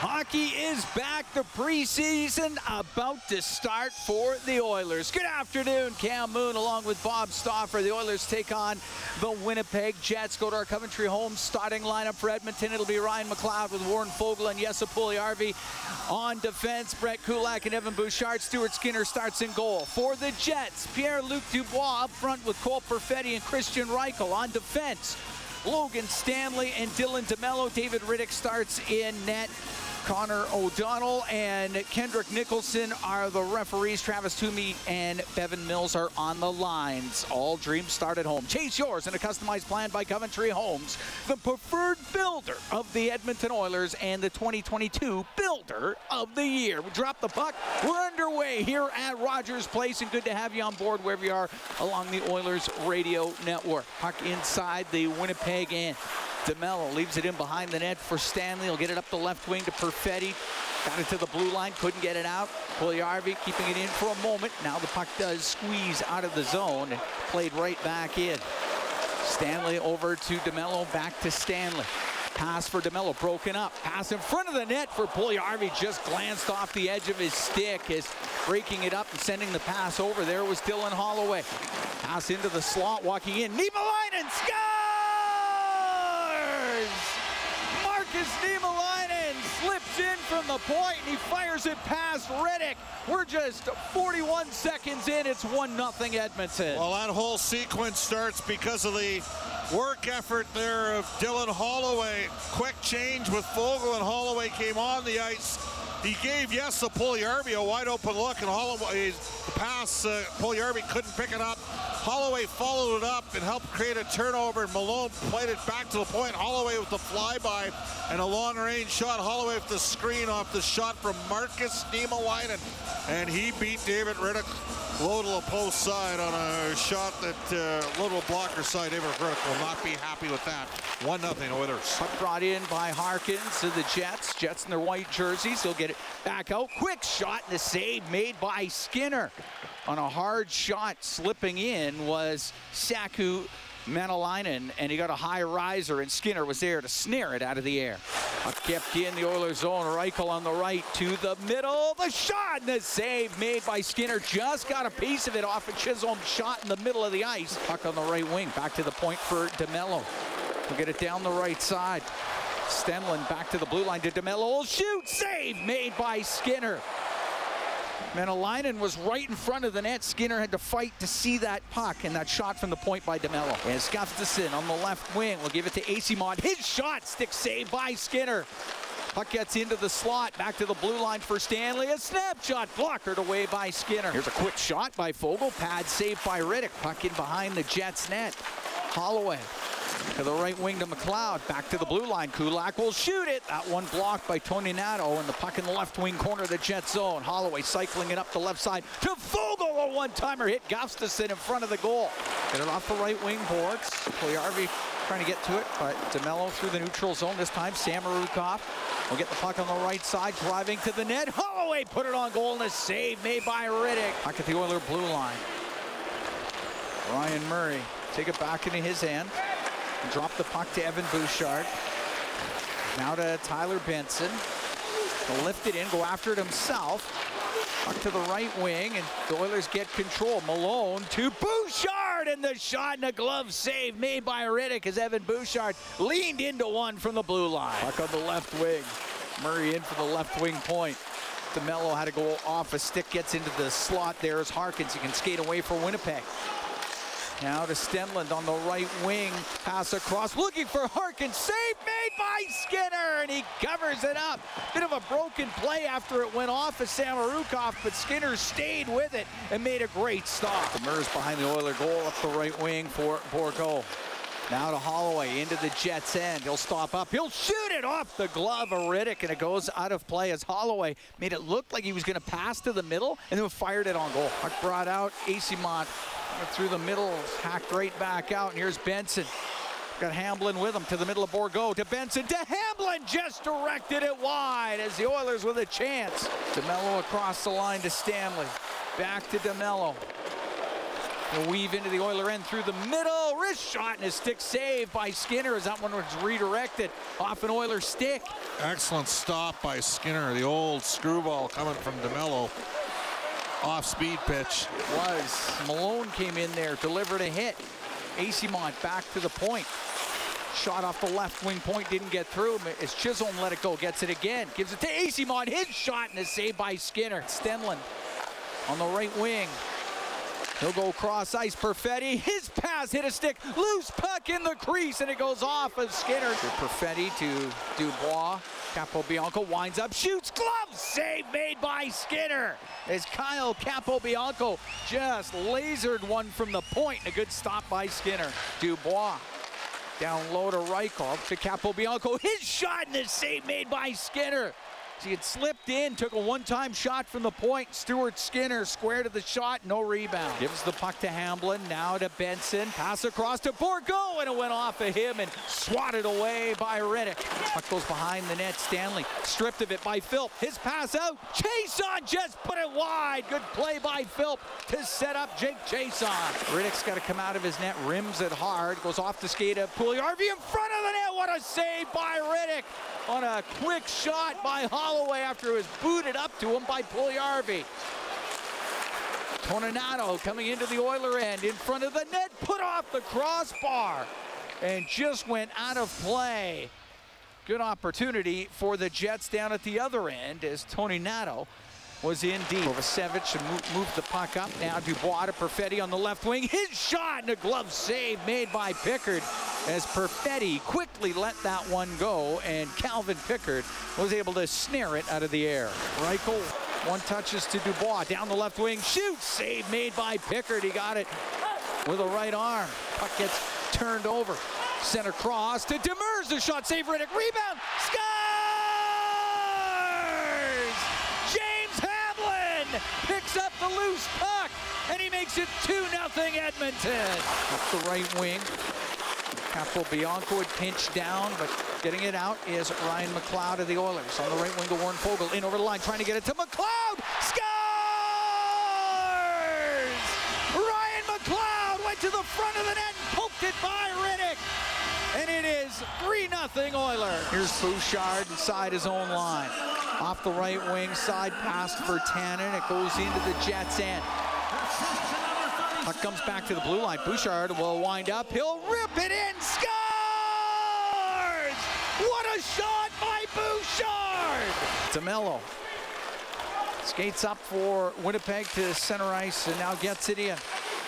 Hockey is back. The preseason about to start for the Oilers. Good afternoon, Cam Moon, along with Bob Stauffer. The Oilers take on the Winnipeg Jets. Go to our Coventry home starting lineup for Edmonton. It'll be Ryan McLeod with Warren Foegele and Jesse Puljujärvi on defense. Brett Kulak and Evan Bouchard. Stuart Skinner starts in goal. For the Jets, Pierre-Luc Dubois up front with Cole Perfetti and Kristian Reichel on defense. Logan Stanley and Dylan DeMello. David Rittich starts in net. Connor O'Donnell and Kendrick Nicholson are the referees. Travis Toomey and Bevan Mills are on the lines. All dreams start at home. Chase yours in a customized plan by Coventry Homes, the preferred builder of the Edmonton Oilers and the 2022 Builder of the Year. We drop the puck. We're underway here at Rogers Place, and good to have you on board wherever you are along the Oilers radio network. Puck inside the Winnipeg end. DeMello leaves it in behind the net for Stanley. He'll get it up the left wing to Perfetti. Got it to the blue line, couldn't get it out. Puljujärvi keeping it in for a moment. Now the puck does squeeze out of the zone played right back in. Stanley over to DeMello, back to Stanley. Pass for DeMello, broken up. Pass in front of the net for Puljujärvi, just glanced off the edge of his stick as breaking it up and sending the pass over. There was Dylan Holloway. Pass into the slot, walking in. Niemelainen scores! Niemelainen slips in from the point and he fires it past Rittich. We're just 41 seconds in. It's 1-0 Edmonton. Well, that whole sequence starts because of the work effort there of Dylan Holloway. Quick change with Fogel and Holloway came on the ice. He gave yes Jesse Puljujärvi a wide open look and Holloway, the pass, uh, Puljujärvi couldn't pick it up. Holloway followed it up and helped create a turnover. And Malone played it back to the point. Holloway with the flyby and a long-range shot. Holloway with the screen off the shot from Markus Niemelainen. And he beat David Rittich low to the post side on a shot that uh, low to blocker side. David Rittich will not be happy with that. 1-0 Oilers. Puck brought in by Harkins to the Jets. Jets in their white jerseys. He'll get it back out. Quick shot and the save made by Skinner on a hard shot slipping in was Saku Mäenalanen, and he got a high riser, and Skinner was there to snare it out of the air. Kept in the Oilers zone. Reichel on the right to the middle. The shot and the save made by Skinner. Just got a piece of it off a Chisholm shot in the middle of the ice. Puck on the right wing. Back to the point for DeMello. He'll get it down the right side. Stenlund back to the blue line to DeMello. Shoot! Save made by Skinner. Mäenalanen was right in front of the net. Skinner had to fight to see that puck and that shot from the point by DeMello. As Gustafsson on the left wing will give it to Eyssimont. His shot, stick save by Skinner. Puck gets into the slot, back to the blue line for Stanley. A snapshot blockered away by Skinner. Here's a quick shot by Foegele. Pad saved by Rittich. Puck in behind the Jets net. Holloway to the right wing to McLeod. Back to the blue line. Kulak will shoot it. That one blocked by Toninato. And the puck in the left wing corner of the Jet zone. Holloway cycling it up the left side to Foegele. A one-timer hit Gustafsson in front of the goal. Get it off the right wing boards. Puljujärvi trying to get to it, but DeMello through the neutral zone this time. Samorukov will get the puck on the right side, driving to the net. Holloway put it on goal and a save made by Rittich. Puck at the Oiler blue line. Ryan Murray take it back into his hand. Drop the puck to Evan Bouchard. Now to Tyler Benson. He'll lift it in, go after it himself. Puck to the right wing, and the Oilers get control. Malone to Bouchard, and the shot and a glove save made by Rittich as Evan Bouchard leaned into one from the blue line. Puck on the left wing. Murray in for the left wing point. DeMello had to go off a stick, gets into the slot there as Harkins. He can skate away for Winnipeg. Now to Stenlund on the right wing. Pass across, looking for Harkins. Save made by Skinner, and he covers it up. Bit of a broken play after it went off of Samorukov, but Skinner stayed with it and made a great stop. Demers behind the Oiler goal up the right wing for Bourgault. Now to Holloway into the Jets end. He'll stop up. He'll shoot it off the glove of Rittich, and it goes out of play as Holloway made it look like he was going to pass to the middle and then fired it on goal. Puck brought out. Through the middle, hacked right back out. And here's Benson. Got Hamblin with him to the middle of Bourgault. To Benson. To Hamblin. Just directed it wide as the Oilers with a chance. DeMello across the line to Stanley. Back to DeMello. They'll weave into the Oiler end through the middle. Wrist shot and a stick save by Skinner as that one was redirected off an Oiler stick. Excellent stop by Skinner. The old screwball coming from DeMello. Off speed pitch. It Was. Malone came in there, delivered a hit. Eyssimont back to the point. Shot off the left wing point, didn't get through. As Chisholm let it go, gets it again. Gives it to Eyssimont. His shot and a save by Skinner. Stenlund on the right wing. He'll go cross ice. Perfetti, his pass hit a stick. Loose puck in the crease, and it goes off of Skinner. To Perfetti to Dubois. Capobianco winds up, shoots, glove save made by Skinner. As Kyle Capobianco just lasered one from the point. A good stop by Skinner. Dubois down low to Rykov to Capobianco. His shot and the save made by Skinner. He had slipped in, took a one-time shot from the point. Stuart Skinner square to the shot, no rebound. Gives the puck to Hamblin, now to Benson. Pass across to Bourgault, and it went off of him and swatted away by Rittich. Puck goes behind the net. Stanley stripped of it by Philp. His pass out. Chiasson just put it wide. Good play by Philp to set up Jake Chiasson. Rittich's got to come out of his net, rims it hard, goes off the skate of Puljujarvi in front of the net. What a save by Rittich on a quick shot by Holloway after it was booted up to him by Puljujarvi. Toninato coming into the Oiler end in front of the net, put off the crossbar, and just went out of play. Good opportunity for the Jets down at the other end as Toninato was in deep. Kovacevic moved the puck up. Now Dubois to Perfetti on the left wing. His shot and a glove save made by Pickard as Perfetti quickly let that one go and Calvin Pickard was able to snare it out of the air. Reichel, one touches to Dubois. Down the left wing. Shoot! Save made by Pickard. He got it with a right arm. Puck gets turned over. Center cross to Demers. The shot save Rittich. Rebound. Loose puck, and he makes it 2 0 Edmonton. Up the right wing. Capobianco would pinch down, but getting it out is Ryan McLeod of the Oilers. On the right wing to Warren Foegele. In over the line, trying to get it to McLeod. Scores! Ryan McLeod went to the front of the net and poked it by Rittich. And it is 3-0 Oilers. Here's Bouchard inside his own line. Off the right wing, side pass for Tannen. It goes into the Jets' end. Puck comes back to the blue line. Bouchard will wind up. He'll rip it in. Scores! What a shot by Bouchard! DeMello skates up for Winnipeg to center ice and now gets it in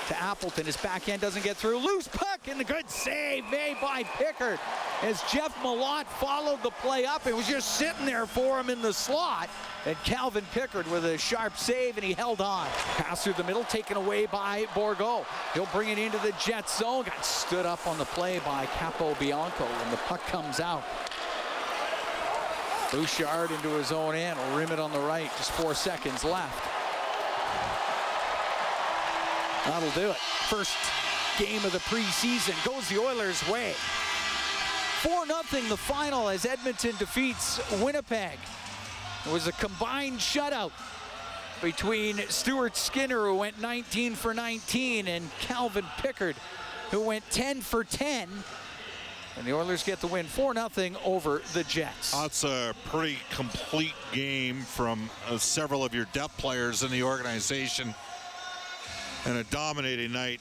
to Appleton. His backhand doesn't get through. Loose puck and the good save made by Pickard as Jeff Malott followed the play up It was just sitting there for him in the slot. And Calvin Pickard with a sharp save and he held on. Pass through the middle taken away by Bourgault. He'll bring it into the jet zone. Got stood up on the play by Capobianco, and the puck comes out. Bouchard into his own end. Will rim it on the right. Just four seconds left. That'll do it. First game of the preseason goes the Oilers' way. 4 0 the final as Edmonton defeats Winnipeg. It was a combined shutout between Stuart Skinner, who went 19 for 19, and Calvin Pickard, who went 10 for 10. And the Oilers get the win 4 0 over the Jets. That's a pretty complete game from uh, several of your depth players in the organization and a dominating night.